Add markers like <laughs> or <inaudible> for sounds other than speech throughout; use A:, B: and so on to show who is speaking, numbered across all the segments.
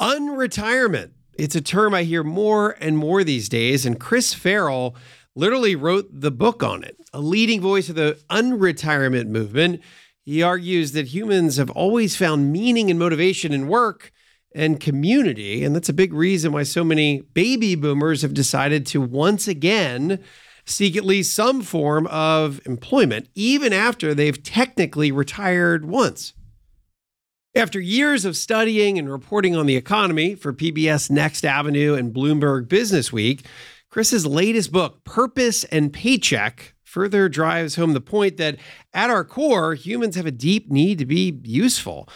A: Unretirement. It's a term I hear more and more these days, and Chris Farrell literally wrote the book on it. A leading voice of the unretirement movement, he argues that humans have always found meaning and motivation in work and community, and that's a big reason why so many baby boomers have decided to once again seek at least some form of employment, even after they've technically retired once. After years of studying and reporting on the economy for PBS Next Avenue and Bloomberg Businessweek, Chris's latest book, Purpose and Paycheck, further drives home the point that at our core, humans have a deep need to be useful.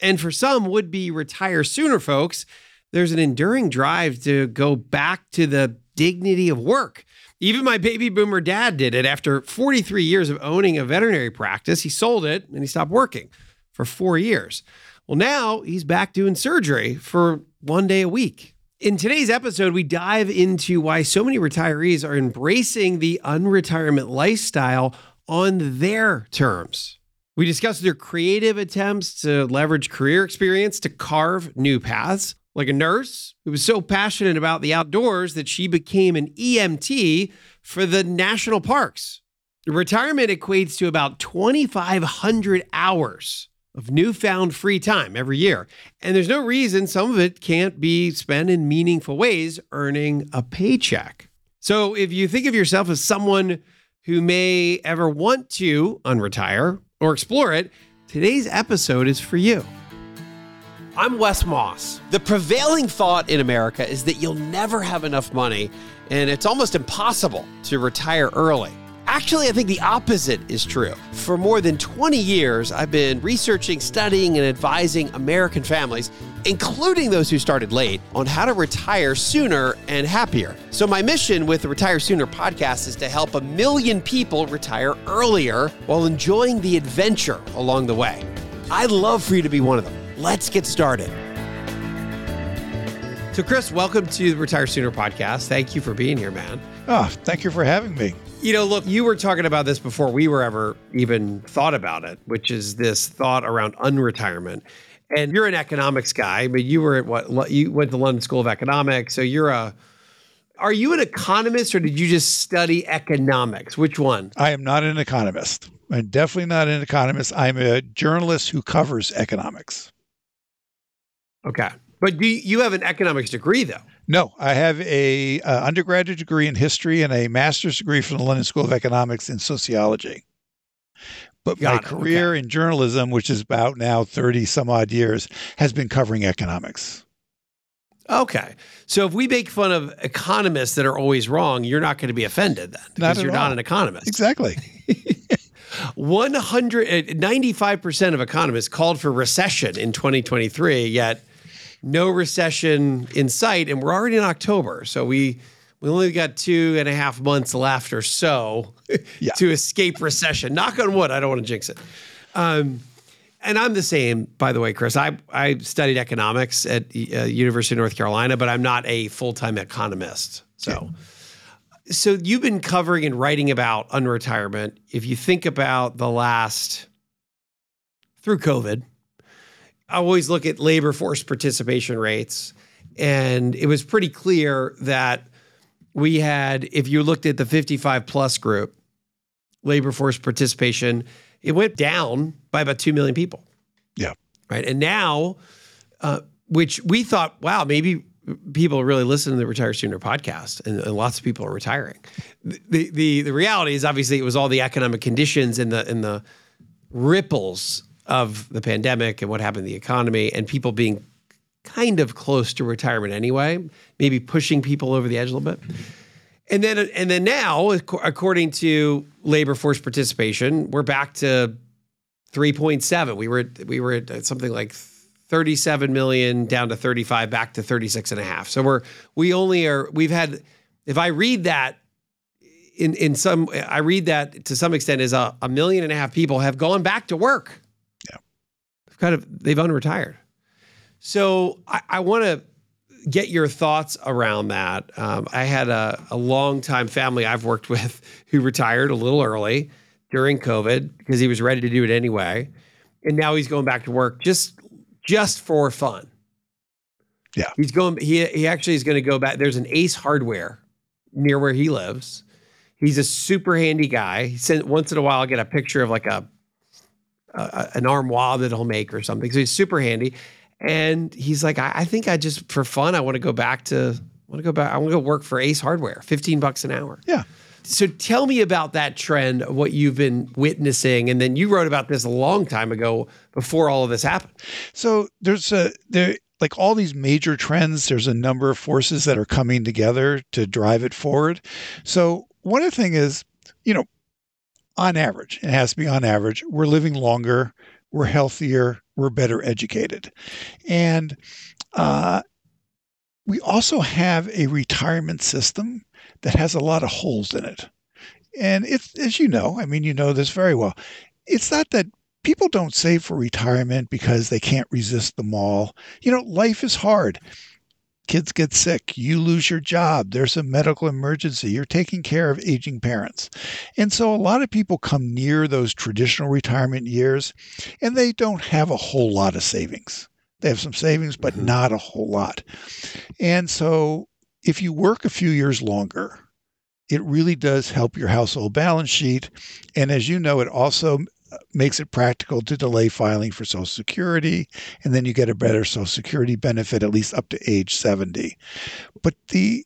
A: And for some would be retire sooner folks, there's an enduring drive to go back to the dignity of work. Even my baby boomer dad did it after 43 years of owning a veterinary practice. He sold it and he stopped working for four years. Well, now he's back doing surgery for one day a week. In today's episode, we dive into why so many retirees are embracing the unretirement lifestyle on their terms. We discuss their creative attempts to leverage career experience to carve new paths, like a nurse who was so passionate about the outdoors that she became an EMT for the national parks. Retirement equates to about 2,500 hours of newfound free time every year. And there's no reason some of it can't be spent in meaningful ways earning a paycheck. So if you think of yourself as someone who may ever want to unretire or explore it, today's episode is for you. I'm Wes Moss. The prevailing thought in America is that you'll never have enough money and it's almost impossible to retire early. Actually, I think the opposite is true. For more than 20 years, I've been researching, studying, and advising American families, including those who started late, on how to retire sooner and happier. So, my mission with the Retire Sooner podcast is to help a million people retire earlier while enjoying the adventure along the way. I'd love for you to be one of them. Let's get started. So, Chris, welcome to the Retire Sooner podcast. Thank you for being here, man.
B: Oh, thank you for having me.
A: You know, look, you were talking about this before we were ever even thought about it, which is this thought around unretirement. And you're an economics guy, but you were at what you went to London School of Economics, so you're a are you an economist or did you just study economics? Which one?
B: I am not an economist. I'm definitely not an economist. I'm a journalist who covers economics.
A: Okay. But do you, you have an economics degree though?
B: No, I have a uh, undergraduate degree in history and a master's degree from the London School of Economics in sociology. But Got my it. career okay. in journalism, which is about now 30 some odd years, has been covering economics.
A: Okay. So if we make fun of economists that are always wrong, you're not going to be offended then because you're all. not an economist.
B: Exactly. <laughs>
A: 195% of economists called for recession in 2023, yet no recession in sight, and we're already in October. So we we only got two and a half months left or so <laughs> yeah. to escape recession. Knock on wood. I don't want to jinx it. Um, and I'm the same, by the way, Chris. I I studied economics at uh, University of North Carolina, but I'm not a full time economist. So. So you've been covering and writing about unretirement. If you think about the last through COVID, I always look at labor force participation rates, and it was pretty clear that we had, if you looked at the 55 plus group, labor force participation, it went down by about 2 million people.
B: Yeah.
A: Right. And now, uh, which we thought, wow, maybe people really listen to the Retire Sooner podcast, and, and, lots of people are retiring. The, the the reality is obviously it was all the economic conditions and the and the ripples of the pandemic and what happened to the economy and people being kind of close to retirement anyway, maybe pushing people over the edge a little bit. And then and then now, according to labor force participation, we're back to 3.7. We were at, we were at something like 37 million down to 35 back to 36 and a half. So we're we only are we've had if I read that in in some I read that to some extent is a, a million and a half people have gone back to work. Kind of they've unretired. So I, I want to get your thoughts around that. Um, I had a, a long time family I've worked <laughs> with who retired a little early during COVID because he was ready to do it anyway. And now he's going back to work just just for fun.
B: Yeah.
A: He's going he he actually is going to go back. There's an Ace Hardware near where he lives. He's a super handy guy. He sent once in a while I get a picture of like a, a an armoire that he'll make or something. So he's super handy. And he's like, I, I think I just for fun, I want to go back to I want to go back. I want to go work for Ace Hardware, 15 bucks an hour.
B: Yeah.
A: So tell me about that trend, what you've been witnessing, and then you wrote about this a long time ago before all of this happened.
B: So there's a there like all these major trends. There's a number of forces that are coming together to drive it forward. So one of the thing is, you know, on average, it has to be on average, we're living longer, we're healthier, we're better educated, and uh, we also have a retirement system that has a lot of holes in it. And it's, as you know, I mean, you know this very well. It's not that people don't save for retirement because they can't resist the mall. You know, life is hard. Kids get sick, you lose your job, there's a medical emergency, you're taking care of aging parents. And so a lot of people come near those traditional retirement years and they don't have a whole lot of savings. They have some savings, but mm-hmm. not a whole lot. And so if you work a few years longer, it really does help your household balance sheet. And as you know, it also makes it practical to delay filing for Social Security, and then you get a better Social Security benefit at least up to age 70. But the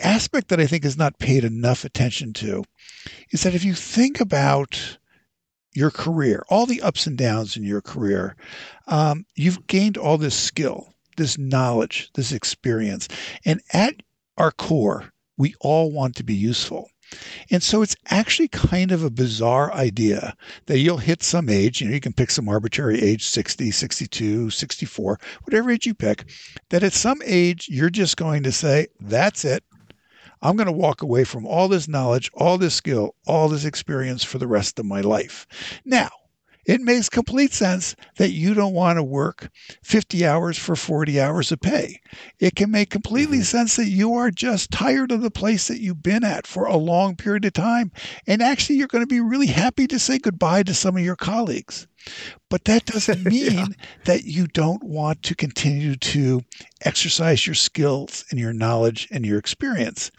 B: aspect that I think is not paid enough attention to is that if you think about your career, all the ups and downs in your career, um, you've gained all this skill this knowledge, this experience. And at our core, we all want to be useful. And so it's actually kind of a bizarre idea that you'll hit some age, you know, you can pick some arbitrary age 60, 62, 64, whatever age you pick, that at some age you're just going to say, that's it. I'm going to walk away from all this knowledge, all this skill, all this experience for the rest of my life. Now, it makes complete sense that you don't want to work 50 hours for 40 hours of pay. It can make completely mm-hmm. sense that you are just tired of the place that you've been at for a long period of time. And actually, you're going to be really happy to say goodbye to some of your colleagues. But that <laughs> doesn't mean yeah. that you don't want to continue to exercise your skills and your knowledge and your experience.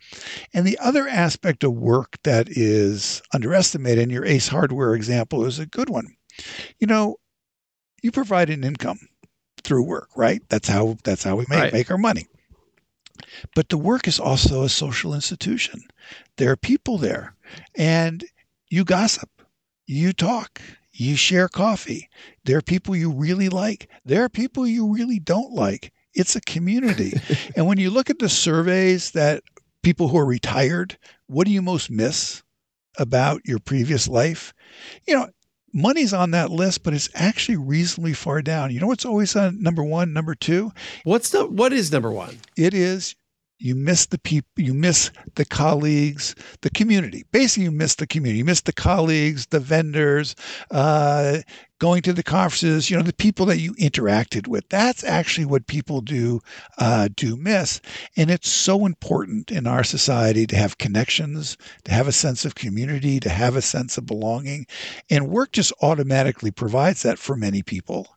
B: And the other aspect of work that is underestimated, and your ACE hardware example is a good one you know, you provide an income through work, right? That's how that's how we make right. make our money. But the work is also a social institution. There are people there, and you gossip, you talk, you share coffee. There are people you really like. There are people you really don't like. It's a community. <laughs> and when you look at the surveys that people who are retired, what do you most miss about your previous life? You know, money's on that list, but it's actually reasonably far down. You know what's always on number one, number two?
A: What's the what is number one?
B: It is you miss the people, you miss the colleagues, the community. Basically, you miss the community. You miss the colleagues, the vendors, uh, going to the conferences. You know, the people that you interacted with. That's actually what people do uh, do miss, and it's so important in our society to have connections, to have a sense of community, to have a sense of belonging, and work just automatically provides that for many people.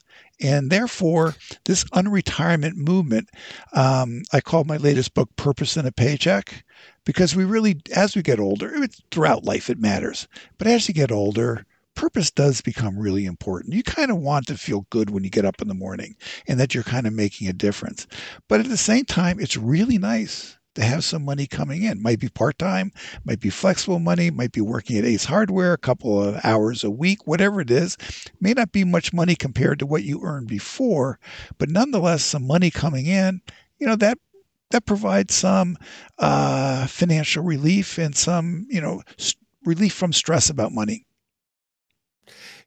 B: And therefore, this unretirement movement, um, I call my latest book Purpose and a Paycheck, because we really, as we get older, throughout life it matters, but as you get older, purpose does become really important. You kind of want to feel good when you get up in the morning and that you're kind of making a difference. But at the same time, it's really nice to have some money coming in. Might be part time, might be flexible money, might be working at Ace Hardware a couple of hours a week, whatever it is. May not be much money compared to what you earned before, but nonetheless, some money coming in. You know that that provides some uh, financial relief and some you know st- relief from stress about money.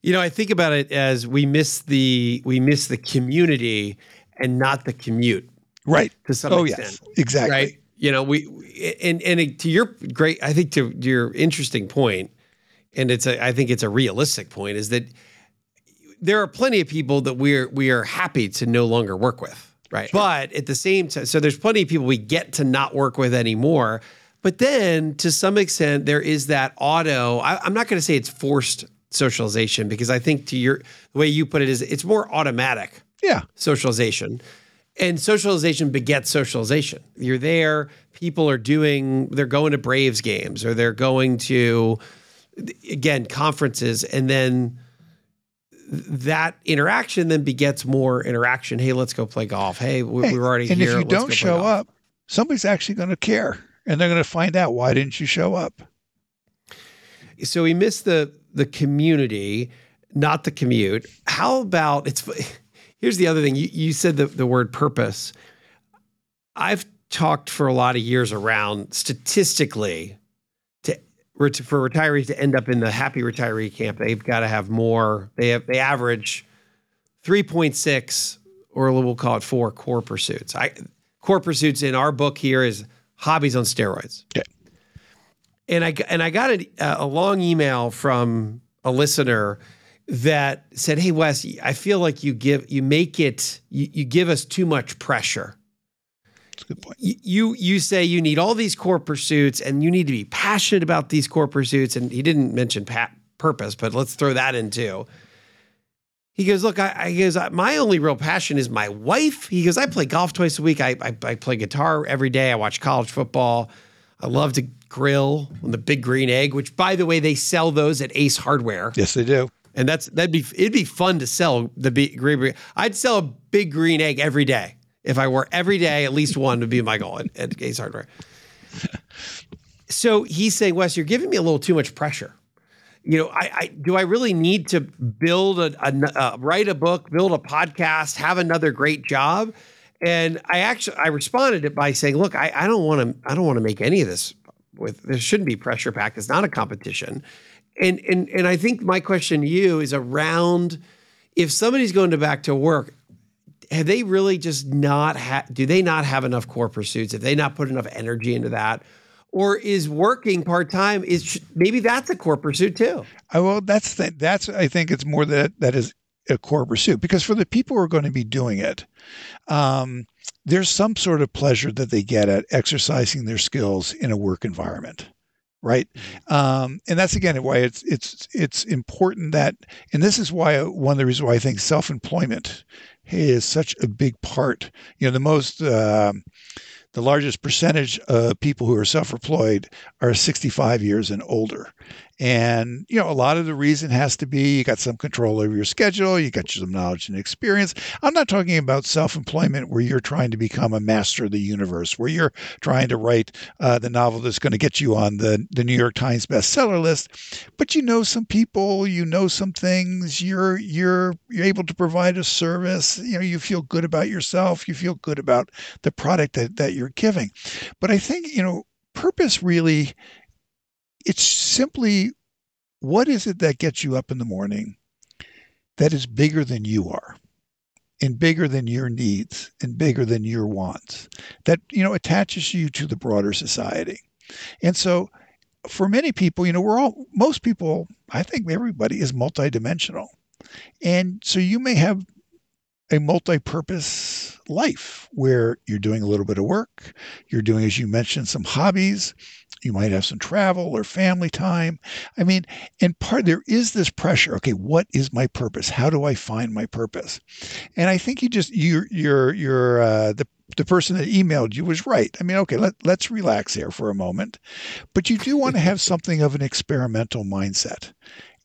A: You know, I think about it as we miss the we miss the community and not the commute.
B: Right.
A: To some
B: oh,
A: extent.
B: Yes, exactly.
A: Right. You know, we and and to your great, I think to your interesting point, and it's a, I think it's a realistic point, is that there are plenty of people that we're we are happy to no longer work with, right? Sure. But at the same time, so there's plenty of people we get to not work with anymore. But then, to some extent, there is that auto. I, I'm not going to say it's forced socialization because I think to your the way you put it is it's more automatic.
B: Yeah,
A: socialization and socialization begets socialization. You're there, people are doing, they're going to Braves games or they're going to, again, conferences. And then that interaction then begets more interaction. Hey, let's go play golf. Hey, we,
B: hey,
A: already
B: and
A: here.
B: And if you don't show up, somebody's actually going to care and they're going to find out why didn't you show up?
A: So we miss the the community, not the commute. How about it's <laughs> Here's the other thing. You, you said the, the word purpose. I've talked for a lot of years around statistically to for retirees to end up in the happy retiree camp, they've got to have more. They have they average 3.6 or we'll call it four core pursuits. I core pursuits in our book here is hobbies on steroids.
B: Okay.
A: And I and I got a, a long email from a listener that said, "Hey Wes, I feel like you give you make it you, you give us too much pressure."
B: That's a good point.
A: You you say you need all these core pursuits and you need to be passionate about these core pursuits. And he didn't mention pat, purpose, but let's throw that in too. He goes, look, I, I goes, my only real passion is my wife. He goes, I play golf twice a week. I, I, I play guitar every day. I watch college football. I love to grill on the big green egg, which by the way, they sell those at Ace Hardware.
B: Yes, they do
A: and that's that'd be it'd be fun to sell the big green. I'd sell a big green egg every day if I were every day. At least one would be my goal at, at Ace Hardware. <laughs> so he's saying, Wes, you're giving me a little too much pressure. You know, I, I do I really need to build a, a uh, write a book, build a podcast, have another great job? And I actually I responded it by saying, look, I, I don't want to I don't want to make any of this with there shouldn't be pressure packed. It's not a competition. And and and I think my question to you is around if somebody's going to back to work, have they really just not ha- do they not have enough core pursuits? Have they not put enough energy into that? Or is working part time is maybe that's a core pursuit too?
B: Uh, well, that's the, that's I think it's more that that is a core pursuit because for the people who are going to be doing it, um, there's some sort of pleasure that they get at exercising their skills in a work environment right? Mm-hmm. Um, and that's again why it's it's it's important that, and this is why one of the reasons why I think self-employment is such a big part. You know, the most uh, the largest percentage of people who are self-employed are 65 years and older. And, you know, a lot of the reason has to be you got some control over your schedule, you got some knowledge and experience. I'm not talking about self employment where you're trying to become a master of the universe, where you're trying to write uh, the novel that's going to get you on the, the New York Times bestseller list. But you know some people, you know some things, you're you're you're able to provide a service, you know, you feel good about yourself, you feel good about the product that, that you're giving. But I think, you know, purpose really it's simply what is it that gets you up in the morning that is bigger than you are? And bigger than your needs and bigger than your wants that you know attaches you to the broader society. And so for many people you know we're all most people i think everybody is multidimensional. And so you may have a multi-purpose life where you're doing a little bit of work you're doing as you mentioned some hobbies you might have some travel or family time. I mean, and part there is this pressure. Okay, what is my purpose? How do I find my purpose? And I think you just you're you're you're uh, the the person that emailed you was right. I mean, okay, let, let's relax here for a moment. But you do want to have something of an experimental mindset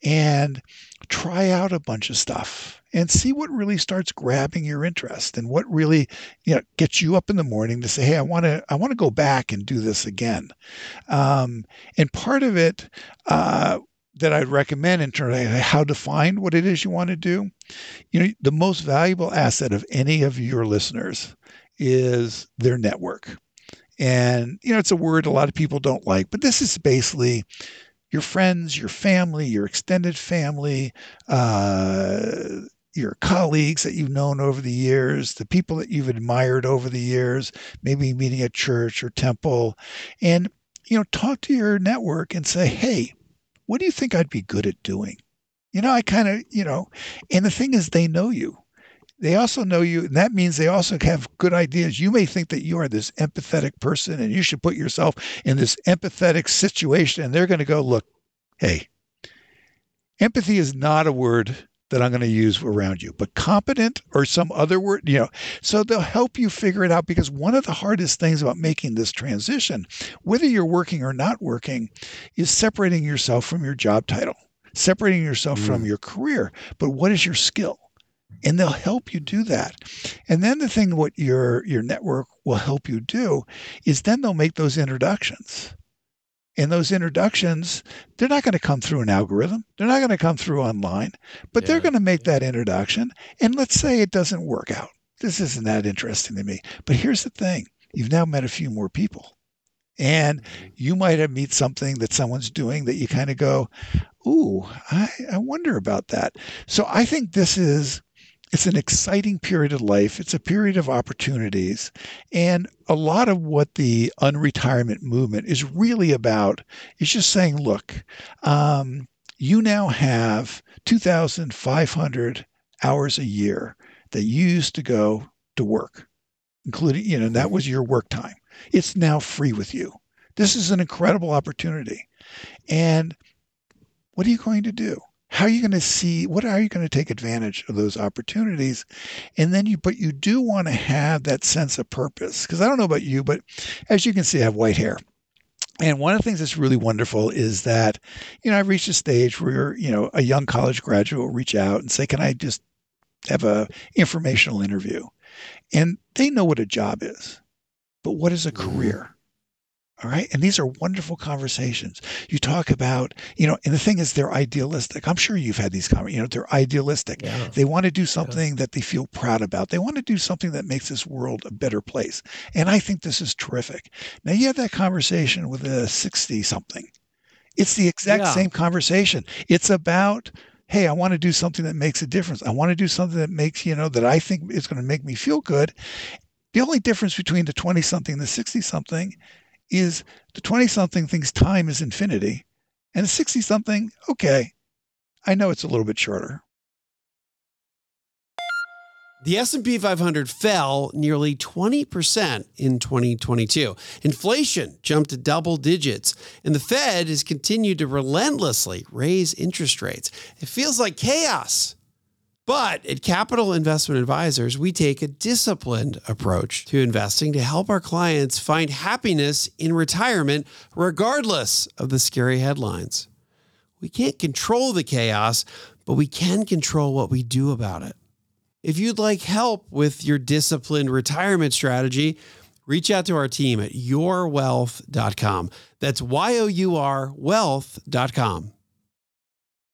B: and try out a bunch of stuff and see what really starts grabbing your interest and what really you know gets you up in the morning to say hey i want to i want to go back and do this again. Um, and part of it uh, that i'd recommend in terms of how to find what it is you want to do you know the most valuable asset of any of your listeners is their network. And you know it's a word a lot of people don't like but this is basically your friends, your family, your extended family, uh, your colleagues that you've known over the years, the people that you've admired over the years, maybe meeting at church or temple, and you know, talk to your network and say, "Hey, what do you think I'd be good at doing?" You know, I kind of, you know, and the thing is, they know you. They also know you, and that means they also have good ideas. You may think that you are this empathetic person and you should put yourself in this empathetic situation, and they're going to go, look, hey, empathy is not a word that I'm going to use around you, but competent or some other word, you know. So they'll help you figure it out because one of the hardest things about making this transition, whether you're working or not working, is separating yourself from your job title, separating yourself mm. from your career. But what is your skill? And they'll help you do that. And then the thing what your your network will help you do is then they'll make those introductions. And those introductions, they're not going to come through an algorithm. They're not going to come through online, but yeah. they're going to make that introduction. And let's say it doesn't work out. This isn't that interesting to me. But here's the thing you've now met a few more people. And mm-hmm. you might have meet something that someone's doing that you kind of go, ooh, I, I wonder about that. So I think this is it's an exciting period of life. It's a period of opportunities. And a lot of what the unretirement movement is really about is just saying, look, um, you now have 2,500 hours a year that you used to go to work, including, you know, that was your work time. It's now free with you. This is an incredible opportunity. And what are you going to do? How are you going to see what are you going to take advantage of those opportunities? And then you but you do want to have that sense of purpose because i don't know about you but as you can see i have white hair. And one of the things that's really wonderful is that you know i've reached a stage where you know a young college graduate will reach out and say can i just have a informational interview? And they know what a job is but what is a mm-hmm. career all right. And these are wonderful conversations. You talk about, you know, and the thing is, they're idealistic. I'm sure you've had these conversations. You know, they're idealistic. Yeah. They want to do something yeah. that they feel proud about. They want to do something that makes this world a better place. And I think this is terrific. Now, you have that conversation with a 60 something. It's the exact yeah. same conversation. It's about, hey, I want to do something that makes a difference. I want to do something that makes, you know, that I think is going to make me feel good. The only difference between the 20 something and the 60 something is the 20 something thinks time is infinity, and the 60 something, okay, I know it's a little bit shorter.
A: The S&P 500 fell nearly 20% in 2022. Inflation jumped to double digits, and the Fed has continued to relentlessly raise interest rates. It feels like chaos. But at Capital Investment Advisors, we take a disciplined approach to investing to help our clients find happiness in retirement, regardless of the scary headlines. We can't control the chaos, but we can control what we do about it. If you'd like help with your disciplined retirement strategy, reach out to our team at yourwealth.com. That's Y O U R wealth.com.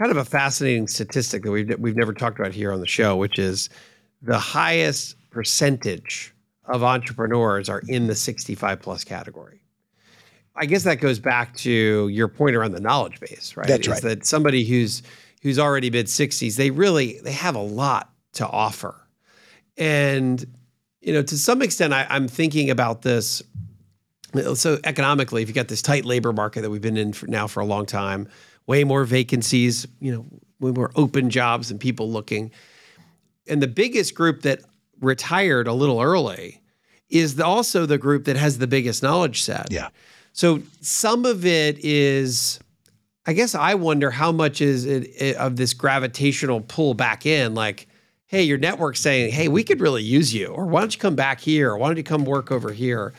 A: kind of a fascinating statistic that we've we've never talked about here on the show, which is the highest percentage of entrepreneurs are in the 65 plus category. I guess that goes back to your point around the knowledge base, right?
B: That's
A: is
B: right.
A: That somebody who's who's already mid 60s, they really they have a lot to offer. And you know, to some extent, I, I'm thinking about this. So economically, if you got this tight labor market that we've been in for now for a long time, way more vacancies, you know, way more open jobs and people looking. And the biggest group that retired a little early is the, also the group that has the biggest knowledge set.
B: Yeah.
A: So some of it is, I guess I wonder how much is it, it, of this gravitational pull back in, like, hey, your network's saying, hey, we could really use you, or why don't you come back here, or why don't you come work over here?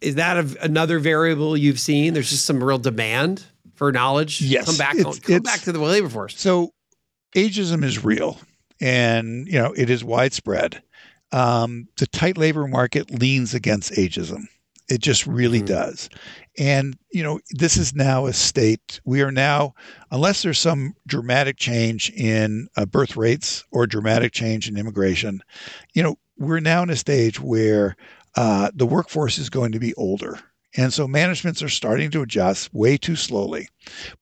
A: Is that a, another variable you've seen? There's just some real demand. For knowledge.
B: Yes,
A: come back.
B: it's-
A: come
B: it's-
A: back to the labor force.
B: So ageism is real and you know it is widespread. Um, the tight labor market leans against ageism. It just really
A: Mhm.
B: does. And you know, this is now a state. We are now, unless there's some dramatic change in uh, birth rates or dramatic change in immigration, you know, we're now in a stage where uh, the workforce is going to be older. And so managements are starting to adjust way too slowly.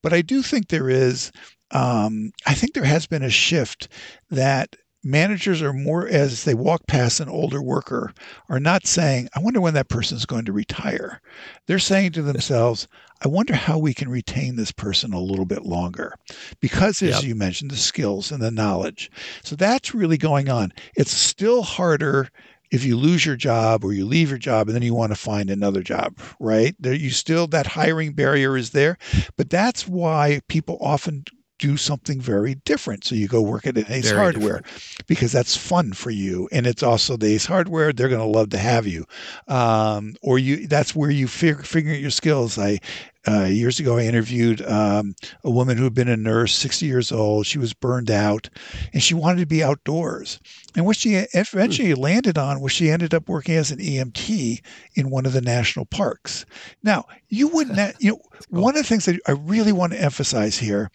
B: But I do think there is, um, I think there has been a shift that managers are more, as they walk past an older worker, are not saying, I wonder when that person is going to retire. They're saying to themselves, I wonder how we can retain this person a little bit longer. Because, as
A: Yep.
B: you mentioned, the skills and the knowledge. So that's really going on. It's still harder if you lose your job or you leave your job and then you want to find another job, right? There you still that hiring barrier is there, but that's why people often do something very different. So you go work at an Ace
A: Very
B: Hardware because that's fun for you, and it's also the Ace Hardware. They're going to love to have you, um, or you. That's where you fig- figure out your skills. I uh, years ago I interviewed um, a woman who had been a nurse, 60 years old. She was burned out, and she wanted to be outdoors. And what she eventually landed on was she ended up working as an EMT in one of the national parks. Now, you wouldn't, <laughs> you know, one of the things that I really want to emphasize here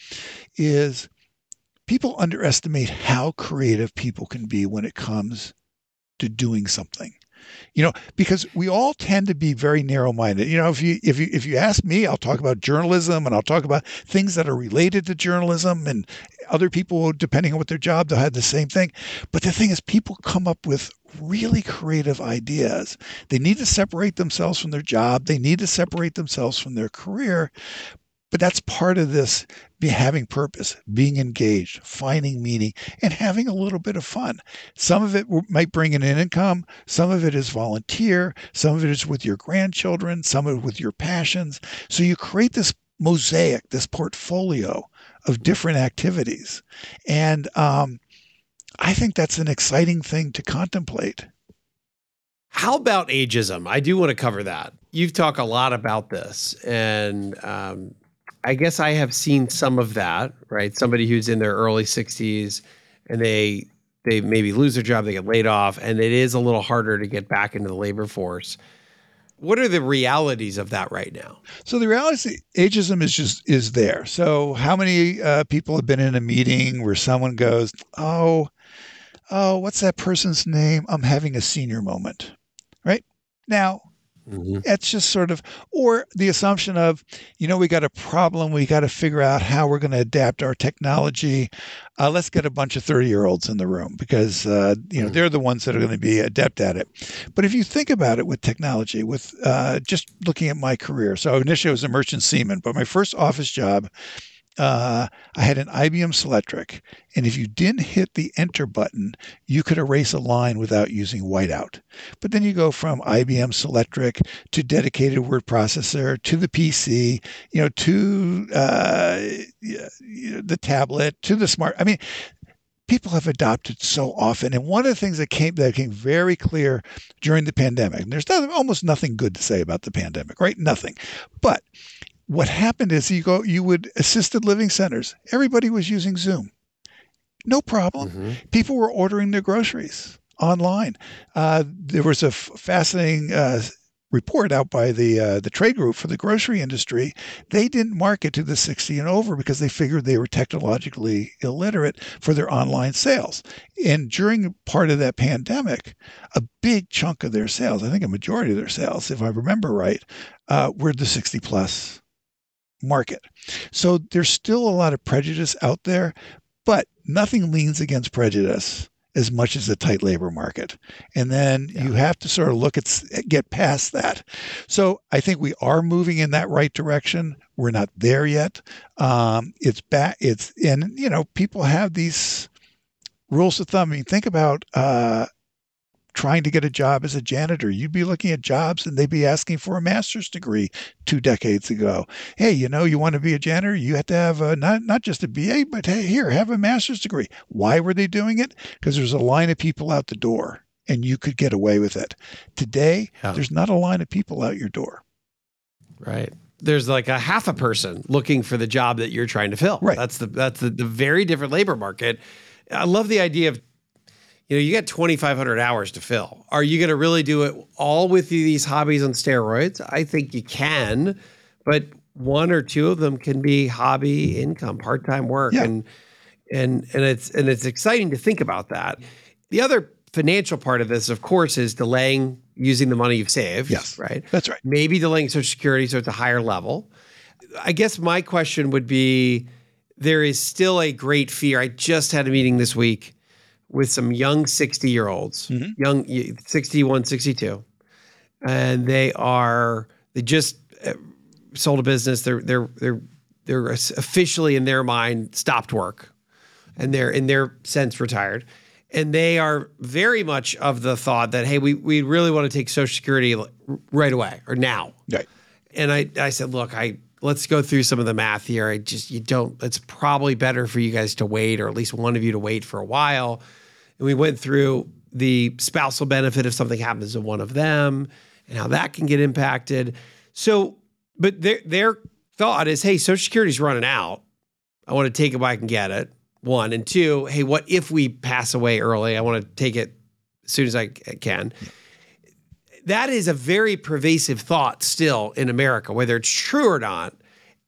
B: is people underestimate how creative people can be when it comes to doing something. You know, because we all tend to be very narrow-minded. You know, if you if you if you ask me, I'll talk about journalism and I'll talk about things that are related to journalism and other people depending on what their job they'll have the same thing. But the thing is people come up with really creative ideas. They need to separate themselves from their job. They need to separate themselves from their career. But that's part of this having purpose, being engaged, finding meaning, and having a little bit of fun. Some of it might bring in an income, some of it is volunteer, some of it is with your grandchildren, some of it with your passions. So you create this mosaic, this portfolio of different activities. And um, I think that's an exciting thing to contemplate.
A: How about ageism? I do want to cover that. You've talked a lot about this, and um, I guess I have seen some of that. Right, somebody who's in their early sixties and they they maybe lose their job, they get laid off, and it is a little harder to get back into the labor force. What are the realities of that right now?
B: So the reality, is ageism is just is there. So how many uh, people have been in a meeting where someone goes, "Oh, oh, what's that person's name? I'm having a senior moment," right? Now it's just sort of, or the assumption of, you know, we got a problem. We got to figure out how we're going to adapt our technology. Uh, let's get a bunch of 30 year olds in the room because, uh, you know,
A: Mm.
B: they're the ones that are going to be adept at it. But if you think about it with technology, with uh, just looking at my career, so initially I was a merchant seaman, but my first office job, uh, I had an IBM Selectric, and if you didn't hit the enter button, you could erase a line without using whiteout. But then you go from IBM Selectric to dedicated word processor to the PC, you know, to uh, the tablet to the smart. I mean, people have adopted so often, and one of the things that came that became very clear during the pandemic. And there's not, almost nothing good to say about the pandemic, right? Nothing, but what happened is you go you would assisted living centers. Everybody was using zoom. No problem.
A: Mhm.
B: people were ordering their groceries online. Uh, there was a f- fascinating uh, report out by the uh, the trade group for the grocery industry. They didn't market to the 60 and over because they figured they were technologically illiterate for their online sales. And during part of that pandemic a big chunk of their sales i think a majority of their sales if i remember right uh, were the 60 plus market. So there's still a lot of prejudice out there, but nothing leans against prejudice as much as the tight labor market. And then you have to sort of look at get past that. So I think we are moving in that right direction. We're not there yet. Um, it's back. It's and you know people have these rules of thumb. I mean, think about uh, trying to get a job as a janitor. You'd be looking at jobs and they'd be asking for a master's degree two decades ago. Hey, you know, you want to be a janitor, you have to have a, not not just a BA, but hey, here, have a master's degree. Why were they doing it? Because there's a line of people out the door and you could get away with it. Today,
A: Yeah.
B: there's not a line of people out your door.
A: Right. there's like a half a person looking for the job that you're trying to fill.
B: Right.
A: That's the that's the, the very different labor market. I love the idea of you know, you got 2,500 hours to fill. Are you going to really do it all with these hobbies on steroids? I think you can, but one or two of them can be hobby income, part time work,
B: Yeah.
A: and and and it's and it's exciting to think about that. The other financial part of this, of course, is delaying using the money you've saved.
B: Yes.
A: right.
B: That's right.
A: Maybe delaying Social Security so it's a higher level. I guess my question would be: there is still a great fear. I just had a meeting this week with some young 60 year olds,
B: Mhm.
A: young 61, 62. And they are, they just uh, sold a business. They're, they're, they're, they're officially in their mind stopped work and they're in their sense retired. And they are very much of the thought that, hey, we, we really want to take Social Security right away or now
B: Right.
A: and I, I said, look, I let's go through some of the math here. I just you don't. It's probably better for you guys to wait, or at least one of you to wait for a while. And we went through the spousal benefit if something happens to one of them, and how that can get impacted. So, but their their thought is, hey, Social Security's running out. I want to take it while I can get it. One and two, hey, what if we pass away early? I want to take it as soon as I can that is a very pervasive thought still in America, whether it's true or not.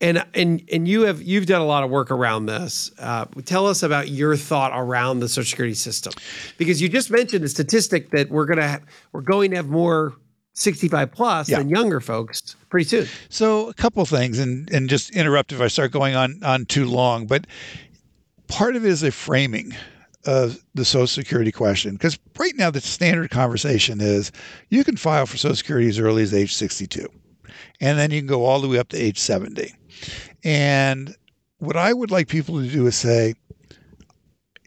A: And and and you have you've done a lot of work around this. Uh, tell us about your thought around the Social Security system, because you just mentioned the statistic that we're gonna ha- we're going to have more 65 plus
B: Yeah.
A: than younger folks pretty soon.
B: So a couple things, and and just interrupt if I start going on on too long, but part of it is a framing of the Social Security question because right now the standard conversation is you can file for Social Security as early as age 62, and then you can go all the way up to age 70. And what I would like people to do is say,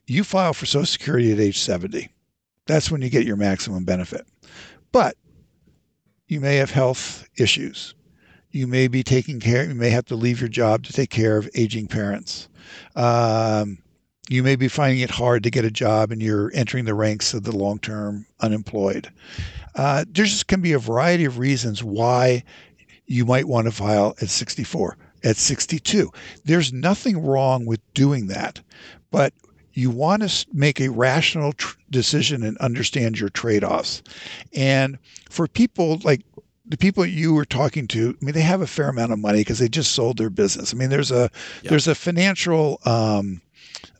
B: you file for Social Security at age 70. That's when you get your maximum benefit. But you may have health issues you may be taking care you may have to leave your job to take care of aging parents um, you may be finding it hard to get a job and you're entering the ranks of the long-term unemployed uh, there just can be a variety of reasons why you might want to file at 64 at 62 there's nothing wrong with doing that but you want to make a rational tr- decision and understand your trade-offs and for people like the people you were talking to, I mean, they have a fair amount of money because they just sold their business. I mean, there's a
A: Yeah.
B: there's a financial um,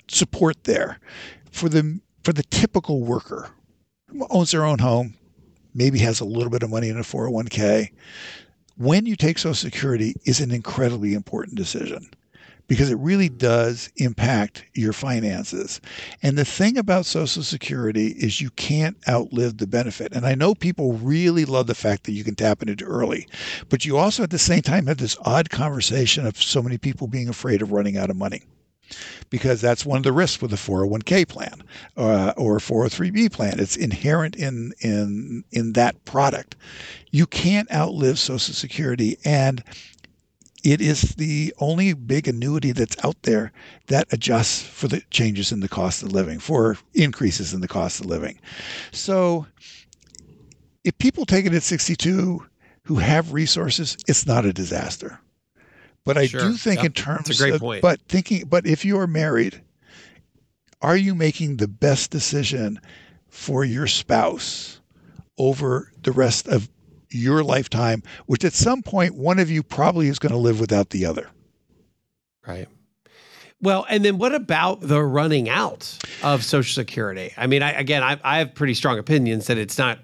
B: support there for the for the typical worker who owns their own home, maybe has a little bit of money in a 401k. When you take Social Security is an incredibly important decision because it really mm-hmm. does impact your finances. And the thing about Social Security is you can't outlive the benefit. And I know people really love the fact that you can tap into it early, but you also at the same time have this odd conversation of so many people being afraid of running out of money. Because that's one of the risks with a 401k plan uh, or a 403b plan. It's inherent in in in that product. You can't outlive Social Security, and it is the only big annuity that's out there that adjusts for the changes in the cost of living, for increases in the cost of living. So if people take it at 62 who have resources, it's not a disaster. But I
A: Sure.
B: do think
A: Yep.
B: in terms
A: That's a great
B: of
A: point.
B: but thinking but if you are married, are you making the best decision for your spouse over the rest of your lifetime, which at some point one of you probably is going to live without the other.
A: Right. Well, and then what about the running out of Social Security? I mean, I, again, I, I have pretty strong opinions that it's not,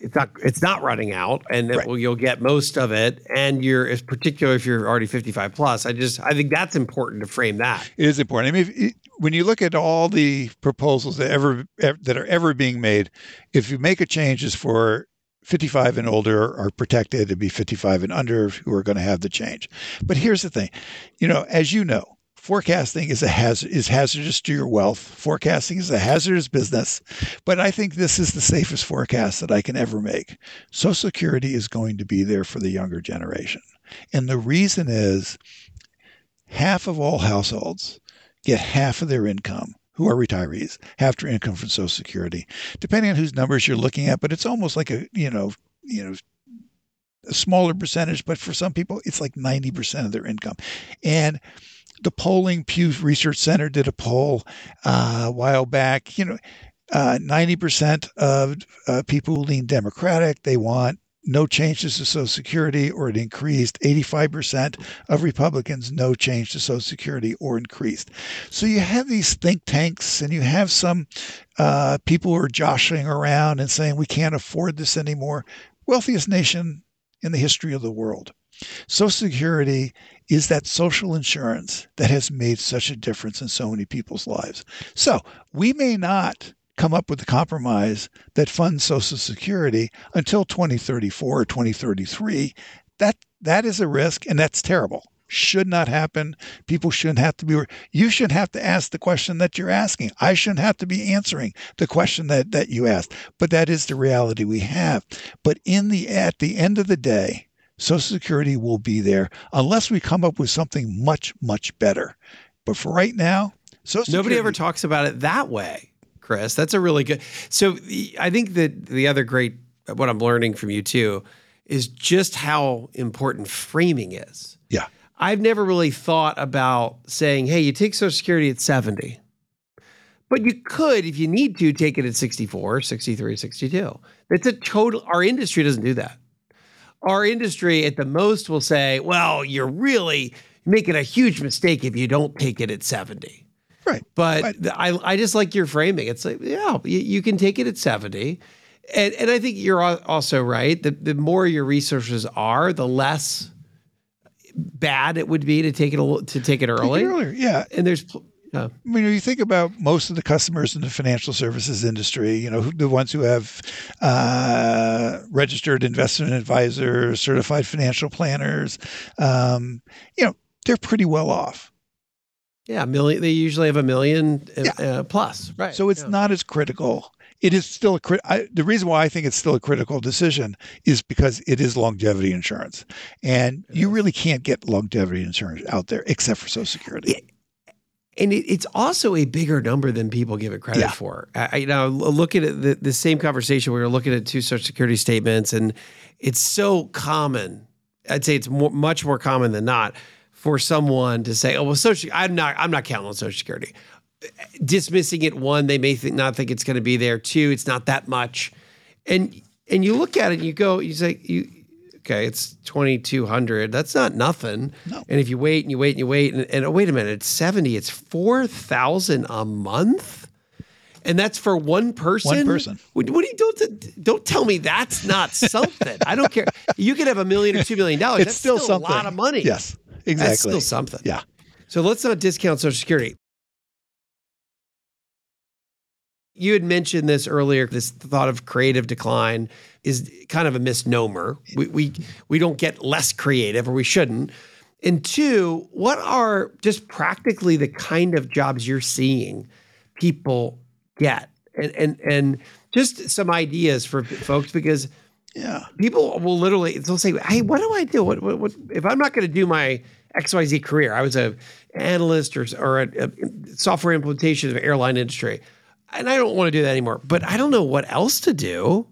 A: it's not, it's not running out, and
B: Right.
A: well, you'll get most of it, and you're, particularly if you're already 55 plus. I just, I think that's important to frame that.
B: It is important. I mean, if, when you look at all the proposals that ever that are ever being made, if you make a change is for 55 and older are protected, it'd be 55 and under who are going to have the change. But here's the thing, you know, as you know, forecasting is a hazard is hazardous to your wealth. Forecasting is a hazardous business, but I think this is the safest forecast that I can ever make. Social Security is going to be there for the younger generation, and the reason is half of all households get half of their income who are retirees, half their income from Social Security, depending on whose numbers you're looking at. But it's almost like a you know you know a smaller percentage, but for some people, it's like 90% of their income. And the polling, Pew Research Center did a poll uh, a while back. You know, uh, 90% of uh, people who lean Democratic, they want no changes to Social Security or it increased. 85% of Republicans, no change to Social Security or increased. So you have these think tanks and you have some uh, people who are joshing around and saying, we can't afford this anymore. Wealthiest nation in the history of the world. Social Security is that social insurance that has made such a difference in so many people's lives. So we may not come up with a compromise that funds Social Security until 2034 or 2033, that that is a risk and that's terrible. Should not happen. People shouldn't have to be. You shouldn't have to ask the question that you're asking. I shouldn't have to be answering the question that that you asked. But that is the reality we have. But in the at the end of the day, Social Security will be there unless we come up with something much much better. But for right now, Social
A: nobody ever talks about it that way. Chris. That's a really good. So I think that the other great what I'm learning from you too is just how important framing is.
B: Yeah.
A: I've never really thought about saying, "Hey, you take Social Security at 70." But you could if you need to take it at 64, 63, 62. It's a total our industry doesn't do that. Our industry at the most will say, "Well, you're really making a huge mistake if you don't take it at 70."
B: Right.
A: But I, I just like your framing. It's like, yeah, you, you, can take it at 70. And, and I think you're also right. The, the more your resources are, the less bad it would be to take it a, to take it early.
B: Take it earlier, yeah.
A: And there's, yeah. I
B: mean, you think about most of the customers in the financial services industry, you know, the ones who have uh, registered investment advisors, certified financial planners, um, you know, they're pretty well off
A: yeah, million. They usually have a million uh, yeah. uh, plus, right?
B: So it's
A: yeah.
B: not as critical. It is still a crit. the reason why I think it's still a critical decision is because it is longevity insurance, and you really can't get longevity insurance out there except for Social Security.
A: And it, it's also a bigger number than people give it credit yeah. for. I, you know, look at it, the, the same conversation. We were looking at two Social Security statements, and it's so common. I'd say it's more, much more common than not for someone to say, "Oh, well, social. I'm not. I'm not counting on Social Security." Dismissing it, one, they may think, not think it's going to be there. Two, it's not that much, and and you look at it and you go, you say, you okay, it's twenty two hundred. That's not nothing.
B: No.
A: And if you wait and you wait and you wait and, and oh, wait a minute, it's seventy. It's four thousand a month. And that's for one person.
B: One person.
A: What, what do you don't don't tell me that's not something? I don't care. You could have a million or two million dollars.
B: It's
A: that's
B: still,
A: still
B: something.
A: a lot of money.
B: Yes. Exactly.
A: That's still something.
B: Yeah.
A: So let's not discount Social Security. You had mentioned this earlier. This thought of creative decline is kind of a misnomer. We we we don't get less creative, or we shouldn't. And two, what are just practically the kind of jobs you're seeing people get, and and and just some ideas for folks because
B: yeah.
A: People will literally they'll say, "Hey, what do I do? What, what, what if I'm not going to do my XYZ career? I was a analyst or or a, a software implementation of airline industry, and I don't want to do that anymore. But I don't know what else to do.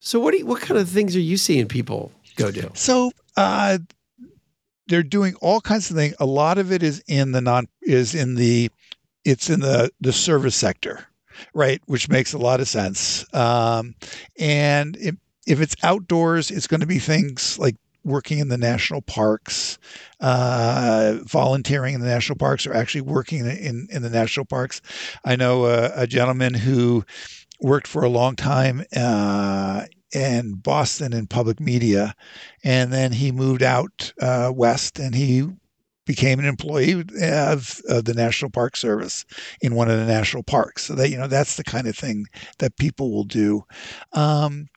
A: So what do you, what kind of things are you seeing people go do?
B: So uh, they're doing all kinds of things. A lot of it is in the non is in the it's in the the service sector right? Which makes a lot of sense. Um, and it, if it's outdoors, it's going to be things like working in the national parks, uh, volunteering in the national parks, or actually working in, in the national parks. I know a, a gentleman who worked for a long time uh, in Boston in public media, and then he moved out uh, west and he became an employee of, of, the National Park Service in one of the national parks. So that you know that's the kind of thing that people will do. Um,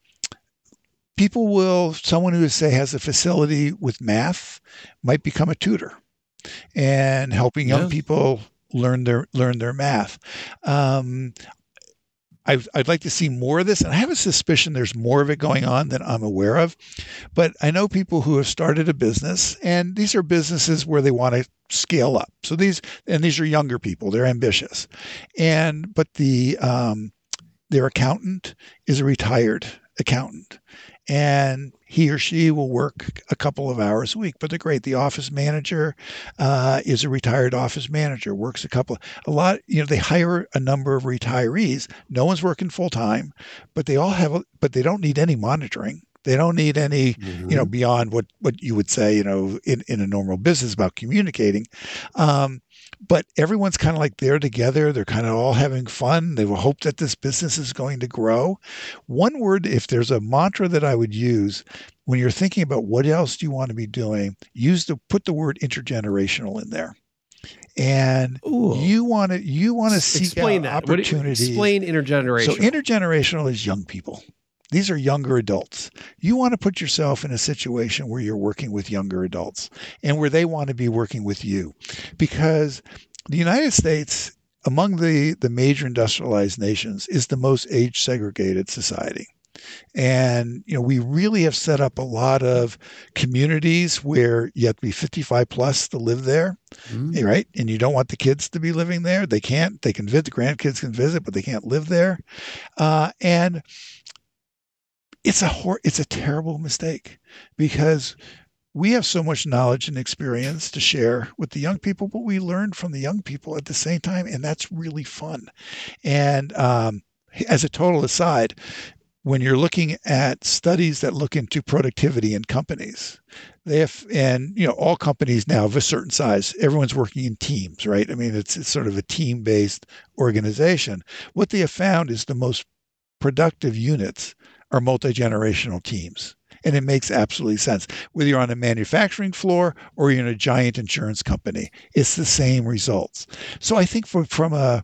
B: people will someone who say has a facility with math might become a tutor and helping young yeah. people learn their learn their math um, i would like to see more of this, and I have a suspicion there's more of it going on than I'm aware of. But I know people who have started a business, and these are businesses where they want to scale up. So these, and these are younger people; they're ambitious, and but the um, their accountant is a retired accountant, and he or she will work a couple of hours a week, but they're great. The office manager uh, is a retired office manager, works a couple, a lot, you know, they hire a number of retirees. No one's working full time, but they all have, but they don't need any monitoring. They don't need any, mm-hmm. you know, mm-hmm. beyond what what you would say, you know, in, in a normal business about communicating. Um, but everyone's kind of like there together. They're kind of all having fun. They will hope that this business is going to grow. One word, if there's a mantra that I would use when you're thinking about what else do you want to be doing, use the put the word intergenerational in there and Ooh. you want to you want to seek explain out that. opportunities.
A: explain intergenerational.
B: So intergenerational is young people. These are younger adults. You want to put yourself in a situation where you're working with younger adults and where they want to be working with you. Because the United States, among the, the major industrialized nations, is the most age segregated society. And you know, we really have set up a lot of communities where you have to be 55 plus to live there, mm. right? And you don't want the kids to be living there. They can't. They can visit. The grandkids can visit, but they can't live there. Uh, and it's a hor- it's a terrible mistake because we have so much knowledge and experience to share with the young people, but we learn from the young people at the same time, and that's really fun. And um, as a total aside, when you're looking at studies that look into productivity in companies, they have, and you know, all companies now of a certain size, everyone's working in teams, right? I mean, it's, it's sort of a team-based organization. What they have found is the most productive units are multi generational teams. And it makes absolutely sense. Whether you're on a manufacturing floor or you're in a giant insurance company, it's the same results. So I think from, from a,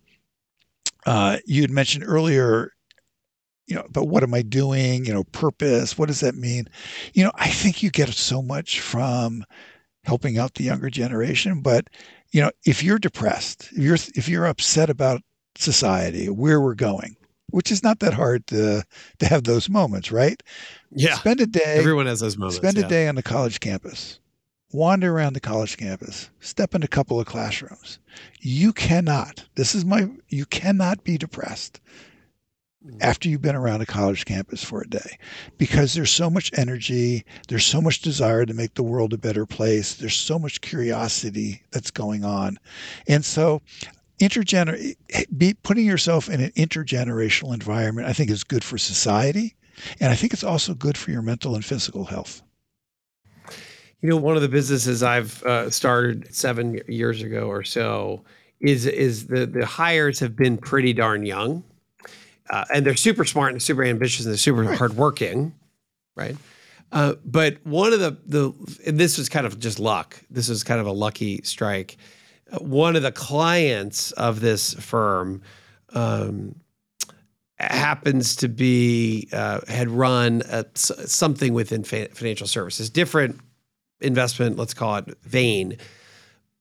B: uh, you had mentioned earlier, you know, but what am I doing? You know, purpose, what does that mean? You know, I think you get so much from helping out the younger generation. But, you know, if you're depressed, if you're, if you're upset about society, where we're going, which is not that hard to to have those moments, right?
A: Yeah.
B: Spend a day.
A: Everyone has those moments.
B: Spend yeah. a day on the college campus. Wander around the college campus. Step in a couple of classrooms. You cannot. This is my. You cannot be depressed mm. after you've been around a college campus for a day because there's so much energy, there's so much desire to make the world a better place, there's so much curiosity that's going on. And so intergener be putting yourself in an intergenerational environment i think is good for society and i think it's also good for your mental and physical health.
A: You know one of the businesses i've uh, started seven years ago or so is is the the hires have been pretty darn young uh, and they're super smart and super ambitious and they're super right. hardworking right? Uh, but one of the the and this was kind of just luck. This was kind of a lucky strike one of the clients of this firm um, happens to be uh, had run a, something within fa- financial services, different investment, let's call it vein.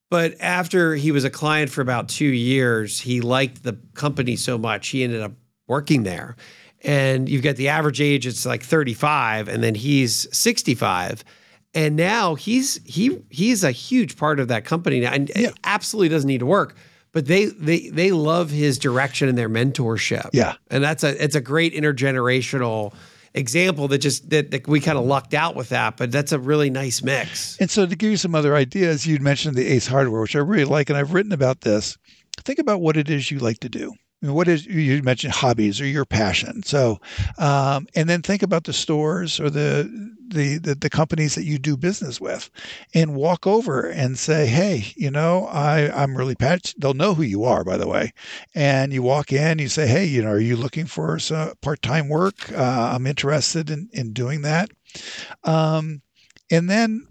A: But after he was a client for about two years, he liked the company so much he ended up working there. And you've got the average age; it's like 35, and then he's 65 and now he's he he's a huge part of that company now, and yeah. absolutely doesn't need to work. But they they they love his direction and their mentorship.
B: Yeah,
A: and that's a it's a great intergenerational example that just that, that we kind of lucked out with that, but that's a really nice mix.
B: And so to give you some other ideas, you'd mentioned the Ace Hardware, which I really like, and I've written about this. Think about what it is you like to do what is you mentioned hobbies or your passion so um, and then think about the stores or the, the, the the companies that you do business with and walk over and say hey you know i i'm really passionate they'll know who you are by the way. And you walk in you say hey you know are you looking for some part-time work? Uh, i'm interested in in doing that. Um, and then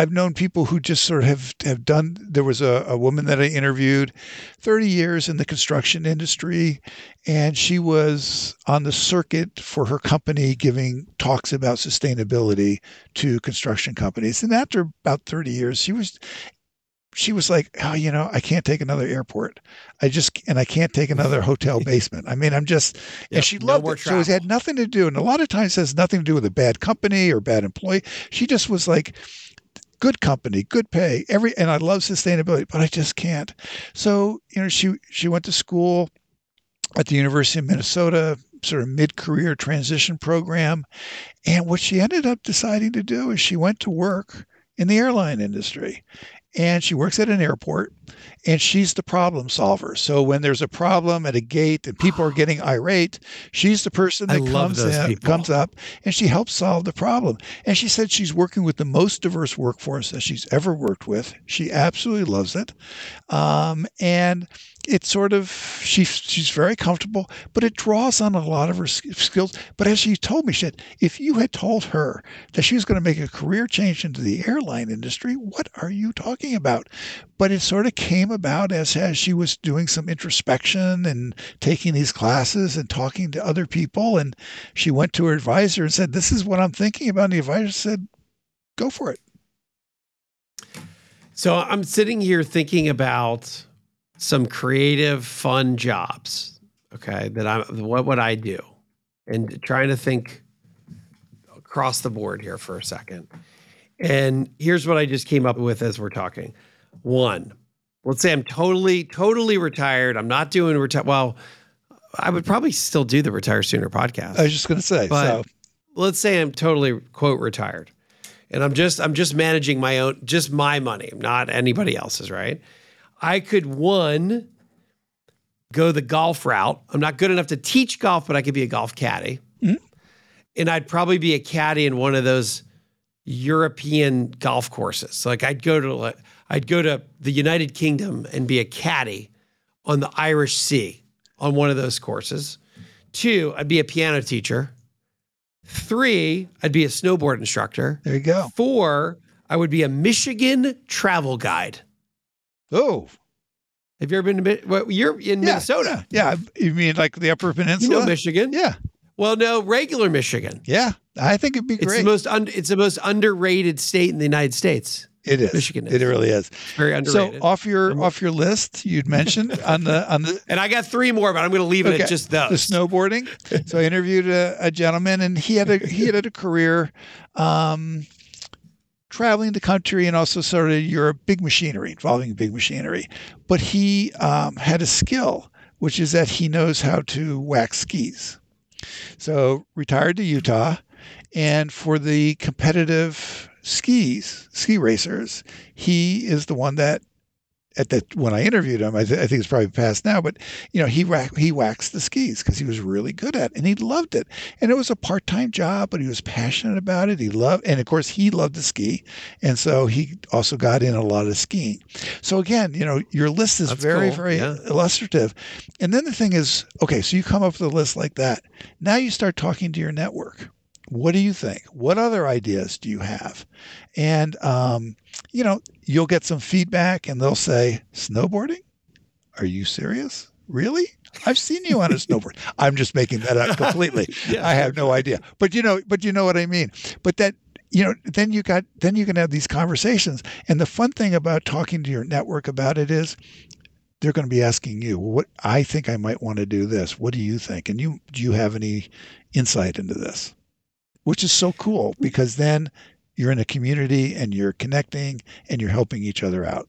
B: I've known people who just sort of have, have done. There was a, a woman that I interviewed, 30 years in the construction industry, and she was on the circuit for her company giving talks about sustainability to construction companies. And after about 30 years, she was she was like, "Oh, you know, I can't take another airport. I just and I can't take another <laughs> hotel basement. I mean, I'm just." Yep, and she loved no it. Travel. So it had nothing to do, and a lot of times has nothing to do with a bad company or bad employee. She just was like, good company, good pay, every and I love sustainability, but I just can't. So, you know, she she went to school at the University of Minnesota, sort of mid career transition program. And what she ended up deciding to do is she went to work in the airline industry and she works at an airport and she's the problem solver. So when there's a problem at a gate and people are getting <sighs> irate, she's the person that comes in, comes up and she helps solve the problem. And she said she's working with the most diverse workforce that she's ever worked with. She absolutely loves it. Um, and it's sort of she she's very comfortable, but it draws on a lot of her skills. But as she told me, she said, if you had told her that she was going to make a career change into the airline industry, what are you talking about? But it sort of came about as as she was doing some introspection and taking these classes and talking to other people, and she went to her advisor and said, "This is what I'm thinking about." And the advisor said, "Go for it."
A: So I'm sitting here thinking about some creative, fun jobs. Okay, that I'm. what would I do, and trying to think across the board here for a second. And here's what I just came up with as we're talking. One, let's say I'm totally, totally retired. I'm not doing retire. Well, I would probably still do the Retire Sooner podcast.
B: I was just going to say,
A: but
B: so.
A: let's say I'm totally quote retired, and I'm just I'm just managing my own, just my money, not anybody else's, right? I could one go the golf route. I'm not good enough to teach golf, but I could be a golf caddy. Mm-hmm. And I'd probably be a caddy in one of those European golf courses. Like I'd go to I'd go to the United Kingdom and be a caddy on the Irish Sea on one of those courses. Two, I'd be a piano teacher. Three, I'd be a snowboard instructor.
B: There you go.
A: Four, I would be a Michigan travel guide.
B: Oh.
A: Have you ever been to well, you're in
B: yeah,
A: Minnesota?
B: Yeah. yeah. You mean like the Upper Peninsula?
A: You know Michigan?
B: Yeah.
A: Well, no, regular Michigan.
B: Yeah. I think it'd be great.
A: It's the most un- it's the most underrated state in the United States.
B: It is.
A: Michigan is.
B: It really is.
A: very underrated.
B: So off your off your list, you'd mentioned on the on the
A: And I got three more, but I'm going to leave it okay. at just those.
B: The snowboarding. so I interviewed a, a, gentleman and he had a he had a career um, traveling the country and also of your big machinery, involving big machinery. But he um, had a skill, which is that he knows how to wax skis. So retired to Utah, and for the competitive skis, ski racers, he is the one that at that when I interviewed him, I, th- I, think it's probably past now, but you know he rack, he waxed the skis because he was really good at it and he loved it. And it was a part time job, but he was passionate about it. He loved, and of course he loved to ski, and so he also got in a lot of skiing. So again, you know your list is That's very cool. very yeah. illustrative. And then the thing is, okay, so you come up with a list like that. Now you start talking to your network. What do you think? What other ideas do you have? And um, you know, you'll get some feedback and they'll say, Snowboarding? Are you serious? Really? I've seen you on a <laughs> snowboard. I'm just making that up completely. <laughs> yeah, I have no idea. But you know, but you know what I mean. But that you know, then you got then you can have these conversations. And the fun thing about talking to your network about it is they're going to be asking you, what I think I might want to do this. What do you think? And you do you have any insight into this? Which is so cool because then you're in a community and you're connecting and you're helping each other out.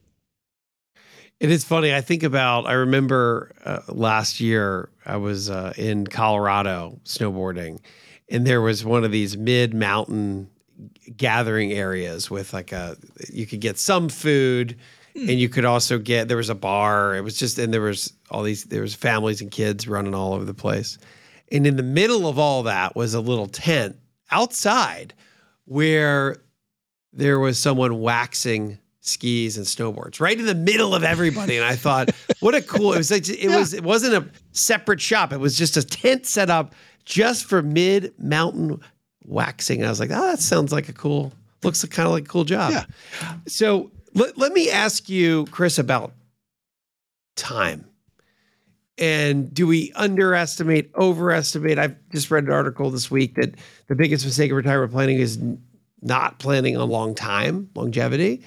A: It is funny. I think about, I remember uh, last year I was uh, in Colorado snowboarding, and there was one of these mid mountain gathering areas with like a, you could get some food and you could also get, there was a bar. It was just, and there was all these, there was families and kids running all over the place. And in the middle of all that was a little tent outside where there was someone waxing skis and snowboards right in the middle of everybody. And i thought <laughs> what a cool it was like it yeah. was it wasn't a separate shop. It was just a tent set up just for mid mountain waxing. And i was like oh that sounds like a cool looks kind of like a cool job.
B: Yeah.
A: So let, let me ask you chris about time and do we underestimate, overestimate? I've just read an article this week that the biggest mistake of retirement planning is not planning on long time, longevity.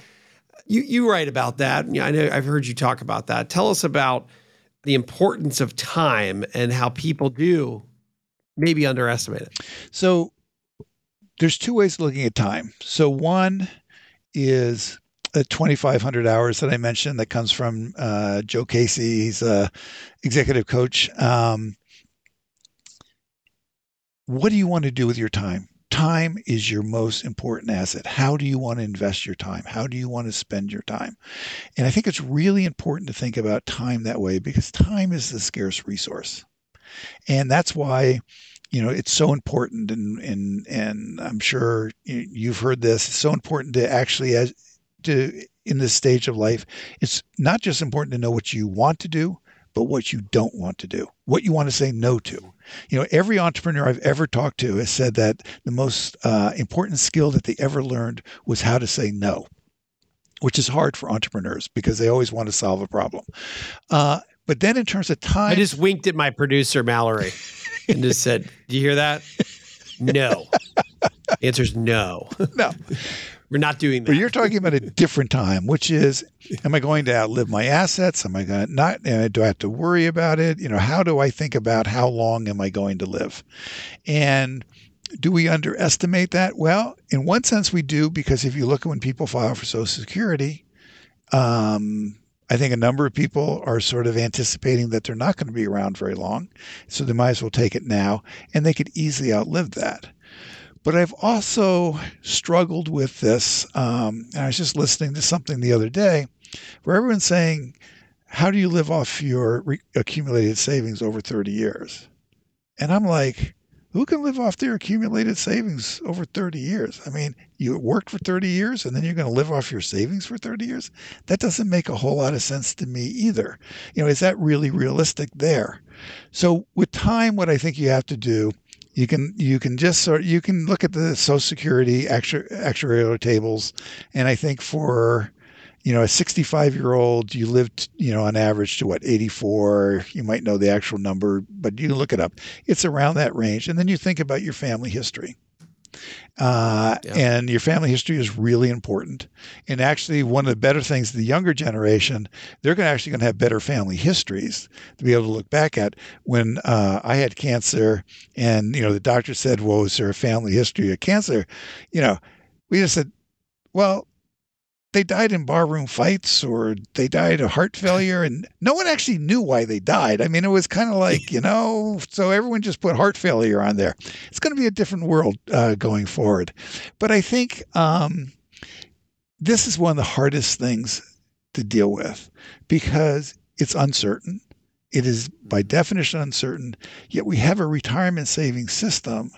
A: You you write about that. I know I've heard you talk about that. Tell us about the importance of time and how people do maybe underestimate it.
B: So there's two ways of looking at time. So one is the 2,500 hours that I mentioned that comes from uh, Joe Casey. He's a executive coach. Um, what do you want to do with your time? Time is your most important asset. How do you want to invest your time? How do you want to spend your time? And I think it's really important to think about time that way because time is a scarce resource. And that's why you know it's so important and and and I'm sure you've heard this it's so important to actually as to in this stage of life it's not just important to know what you want to do but what you don't want to do, what you want to say no to. You know, every entrepreneur I've ever talked to has said that the most uh, important skill that they ever learned was how to say no, which is hard for entrepreneurs because they always want to solve a problem. Uh, but then in terms of time,
A: I just winked at my producer Mallory and just said, "Do you hear that? No." The answer is no. <laughs>
B: no.
A: We're not doing that.
B: But you're talking about a <laughs> different time, which is, am I going to outlive my assets? Am I going to not? Do I have to worry about it? You know, how do I think about how long am I going to live? And do we underestimate that? Well, in one sense, we do, because if you look at when people file for Social Security, um, I think a number of people are sort of anticipating that they're not going to be around very long. So they might as well take it now, and they could easily outlive that. But I've also struggled with this. Um, and I was just listening to something the other day where everyone's saying, How do you live off your re- accumulated savings over 30 years? And I'm like, who can live off their accumulated savings over 30 years? I mean, you worked for 30 years and then you're going to live off your savings for 30 years? That doesn't make a whole lot of sense to me either. You know, is that really realistic there? So, with time, what I think you have to do you can you can just sort you can look at the Social Security actu- actuarial tables, and I think for you know a 65 year old you lived you know on average to what 84 you might know the actual number but you look it up. It's around that range and then you think about your family history uh, yeah. And your family history is really important. And actually, one of the better things, the younger generation, they're going to actually going to have better family histories to be able to look back at. When uh, I had cancer, and you know, the doctor said, "Well, is there a family history of cancer?" You know, we just said, "Well, they died in barroom fights or they died of heart failure and no one actually knew why they died. I mean, it was kind of like, you know, so everyone just put heart failure on there. It's going to be a different world uh, going forward. But I think um, this is one of the hardest things to deal with because it's uncertain. It is by definition uncertain, yet we have a retirement savings system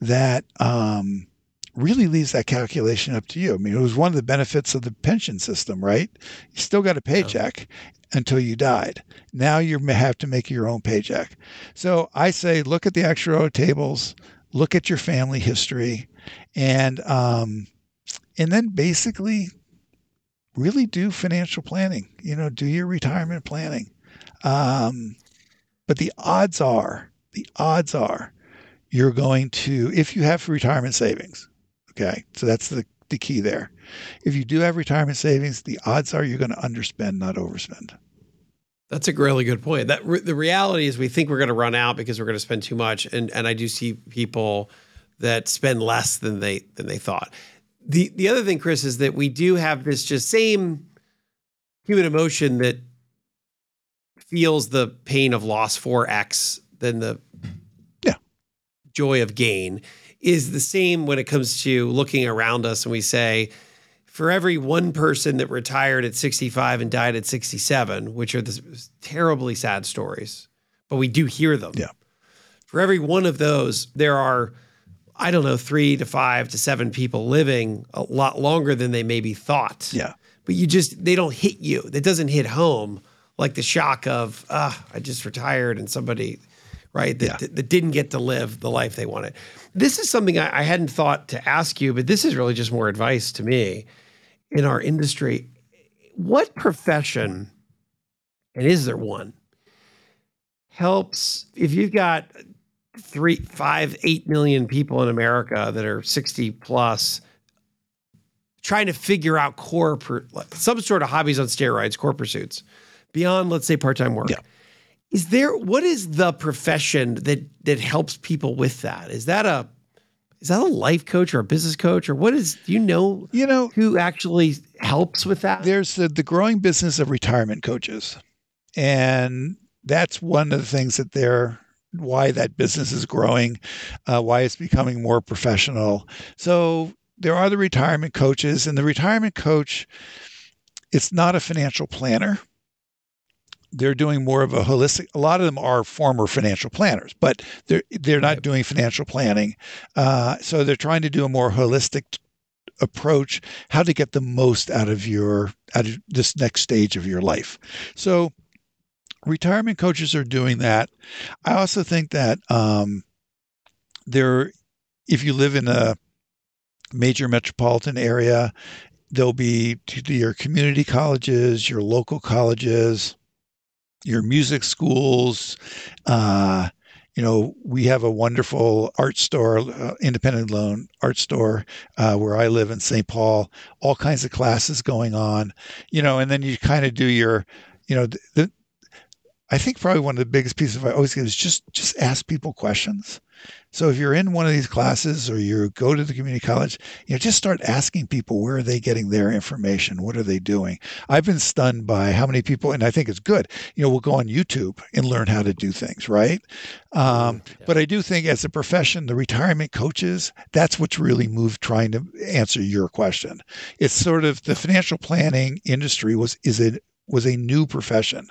B: that um, really leaves that calculation up to you. I mean, it was one of the benefits of the pension system, right? You still got a paycheck until you died. Now you have to make your own paycheck. So I say, look at the actuarial tables, look at your family history, and um, and then basically really do financial planning. You know, do your retirement planning. Um, but the odds are, the odds are, you're going to, if you have retirement savings, Okay, so that's the, the key there. If you do have retirement savings, the odds are you're going to underspend, not overspend.
A: That's a really good point. That re- the reality is we think we're going to run out because we're going to spend too much, and and I do see people that spend less than they than they thought. The the other thing, Chris, is that we do have this just same human emotion that feels the pain of loss 4x than the
B: yeah
A: joy of gain is the same when it comes to looking around us and we say, for every one person that retired at 65 and died at 67, which are the terribly sad stories, but we do hear them.
B: Yeah.
A: For every one of those, there are, I don't know, three to five to seven people living a lot longer than they maybe thought.
B: Yeah.
A: But you just, they don't hit you. That doesn't hit home like the shock of, ah, I just retired and somebody, right, that, yeah. that, didn't get to live the life they wanted. This is something I, I hadn't thought to ask you, but this is really just more advice to me in our industry. What profession, and is there one, helps if you've got three, five, eight million people in America that are 60 plus trying to figure out core, some sort of hobbies on steroids, core pursuits beyond, let's say, part time work.
B: Yeah.
A: Is there what is the profession that that helps people with that? Is that a is that a life coach or a business coach or what is do you know
B: you know
A: who actually helps with that?
B: There's the, the growing business of retirement coaches. And that's one of the things that they're why that business is growing, uh, why it's becoming more professional. So there are the retirement coaches, and the retirement coach, it's not a financial planner. They're doing more of a holistic. A lot of them are former financial planners, but they're they're not doing financial planning. Uh, so they're trying to do a more holistic approach, how to get the most out of your out of this next stage of your life. So retirement coaches are doing that. I also think that um, there, if you live in a major metropolitan area, there'll be your community colleges, your local colleges, your music schools. Uh, you know, we have a wonderful art store, uh, independent loan art store uh, where I live in St. Paul. All kinds of classes going on, you know, and then you kind of do your, you know, the, I think probably one of the biggest pieces of I always give is just just ask people questions. So if you're in one of these classes or you go to the community college, you know, just start asking people where are they getting their information? What are they doing? I've been stunned by how many people, and I think it's good. You know, we'll go on YouTube and learn how to do things, right? Um, yeah. But I do think as a profession, the retirement coaches, that's what's really moved trying to answer your question. It's sort of the financial planning industry was is a was a new profession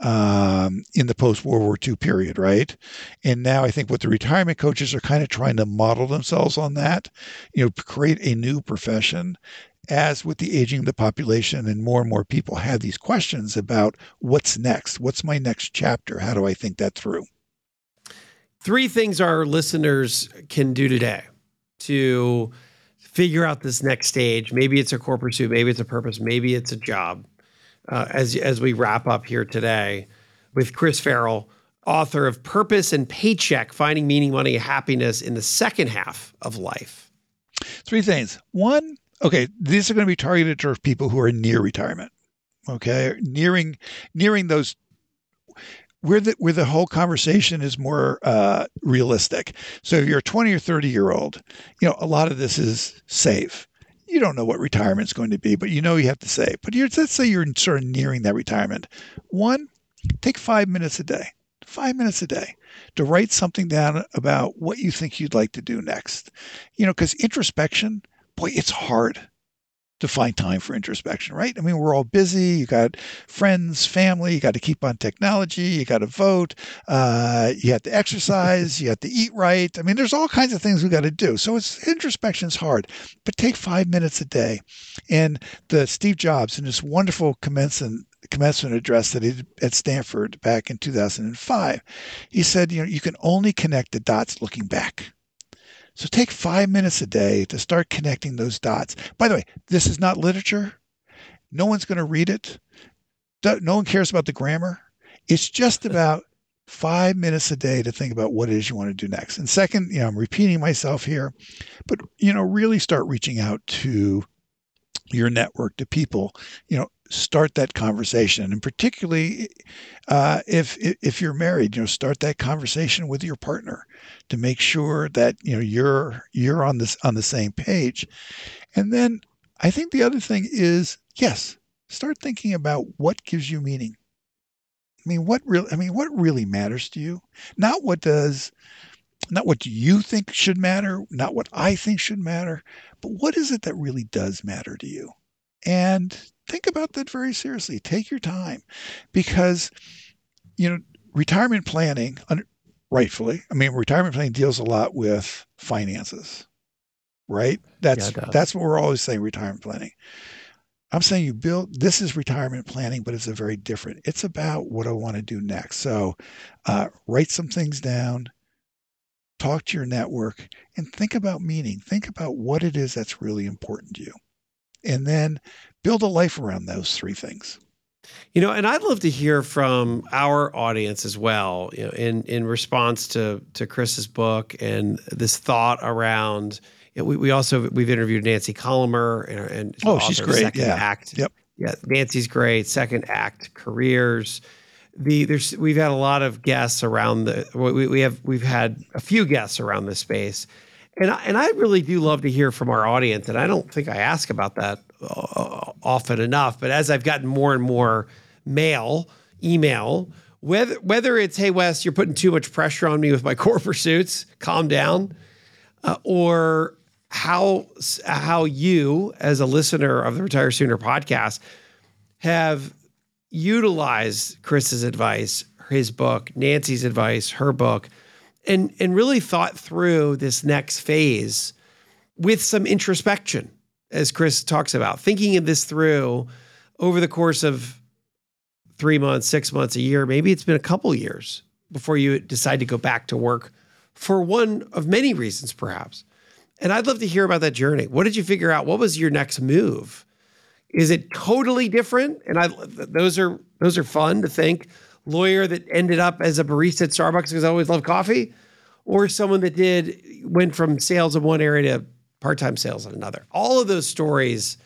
B: um, in the post World War II period, right? And now I think what the retirement coaches are kind of trying to model themselves on that, you know, create a new profession. As with the aging of the population, and more and more people have these questions about what's next? What's my next chapter? How do I think that through?
A: Three things our listeners can do today to figure out this next stage. Maybe it's a core pursuit, maybe it's a purpose, maybe it's a job uh, as as we wrap up here today with Chris Farrell, author of Purpose and Paycheck: Finding Meaning, Money, Happiness in the Second Half of Life.
B: Three things. One, okay, these are going to be targeted towards people who are near retirement. Okay, nearing nearing those where the where the whole conversation is more uh, realistic. So if you're a 20 or 30 year old, you know a lot of this is save you don't know what retirement's going to be, but you know you have to say. But let's say you're sort of nearing that retirement. One, take five minutes a day, five minutes a day to write something down about what you think you'd like to do next. You know, because introspection, boy, it's hard to find time for introspection, right? I mean, we're all busy. You got friends, family. You got to keep on technology. You got to vote. Uh, you have to exercise. you have to eat right. I mean, there's all kinds of things we got to do. So it's introspection is hard, but take five minutes a day. And the Steve Jobs in this wonderful commencement commencement address that he did at Stanford back in 2005, he said, you know, you can only connect the dots looking back. So take five minutes a day to start connecting those dots. By the way, this is not literature. No one's going to read it. No one cares about the grammar. It's just <laughs> about five minutes a day to think about what it is you want to do next. And second, you know, I'm repeating myself here, but you know, really start reaching out to your network to people you know start that conversation and particularly uh, if if you're married you know start that conversation with your partner to make sure that you know you're you're on this on the same page. And then i think the other thing is yes start thinking about what gives you meaning. I mean what really i mean what really matters to you? Not what does not what you think should matter not what i think should matter but what is it that really does matter to you? And think about that very seriously. Take your time because, you know, retirement planning, rightfully, I mean, retirement planning deals a lot with finances, right? That's yeah, that's what we're always saying retirement planning. I'm saying you build this is retirement planning, but it's a very different. It's about what I want to do next. So, uh, write some things down, talk to your network, and think about meaning. Think about what it is that's really important to you and then build a life around those three things.
A: You know, and I'd love to hear from our audience as well, you know, in in response to to Chris's book and this thought around. You know, we, we also we've interviewed Nancy Collamer and, and
B: oh, she's great.
A: Second
B: yeah.
A: Act.
B: Yep.
A: Yeah, Nancy's great. Second Act careers. The there's we've had a lot of guests around the we, we have we've had a few guests around this space and I, and I really do love to hear from our audience, and I don't think I ask about that often enough. But as I've gotten more and more mail, email, whether whether it's hey Wes, you're putting too much pressure on me with my <laughs> core pursuits, calm down, uh, or how how you as a listener of the Retire Sooner podcast have utilized Chris's advice, his book, Nancy's advice, her book, and and really thought through this next phase with some introspection, as Chris talks about, thinking of this through over the course of three months, six months, a year, maybe it's been a couple years before you decide to go back to work for one of many reasons, perhaps. And I'd love to hear about that journey. What did you figure out? What was your next move? Is it totally different? And I those are those are fun to think. Lawyer that ended up as a barista at Starbucks because I always loved coffee, or someone that did went from sales in one area to part-time sales in another. All of those stories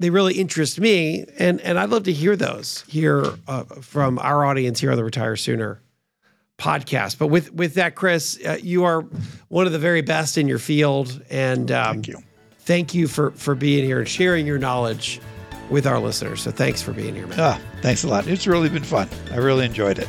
A: they really interest me, and and I'd love to hear those here uh, from our audience here on the Retire Sooner podcast. But with with that, Chris, uh, you are one of the very best in your field, and
B: um, thank you.
A: Thank you for for being here and sharing your knowledge with our listeners. So thanks for being here, man.
B: Ah, thanks a lot. It's really been fun. I really enjoyed it.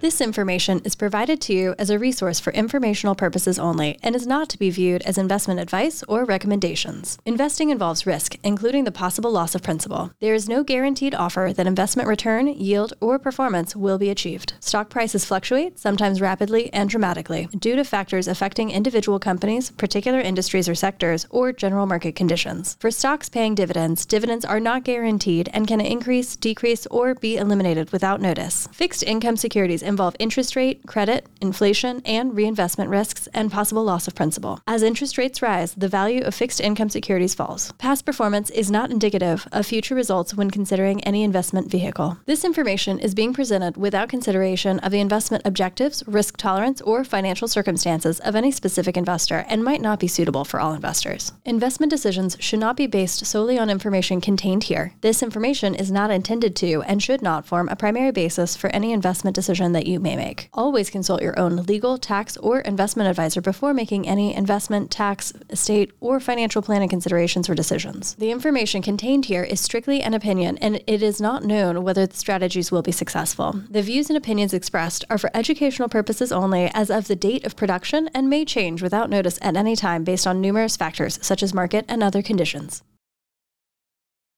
C: This information is provided to you as a resource for informational purposes only and is not to be viewed as investment advice or recommendations. Investing involves risk, including the possible loss of principal. There is no guaranteed offer that investment return, yield, or performance will be achieved. Stock prices fluctuate, sometimes rapidly and dramatically, due to factors affecting individual companies, particular industries or sectors, or general market conditions. For stocks paying dividends, dividends are not guaranteed and can increase, decrease, or be eliminated without notice. Fixed income securities involve interest rate, credit, inflation, and reinvestment risks and possible loss of principal. As interest rates rise, the value of fixed income securities falls. Past performance is not indicative of future results when considering any investment vehicle. This information is being presented without consideration of the investment objectives, risk tolerance, or financial circumstances of any specific investor and might not be suitable for all investors. Investment decisions should not be based solely on information contained here. This information is not intended to and should not form a primary basis for any investment decision that you may make. Always consult your own legal, tax, or investment advisor before making any investment, tax, estate, or financial planning considerations or decisions. The information contained here is strictly an opinion, and it is not known whether the strategies will be successful. The views and opinions expressed are for educational purposes only as of the date of production and may change without notice at any time based on numerous factors such as market and other conditions.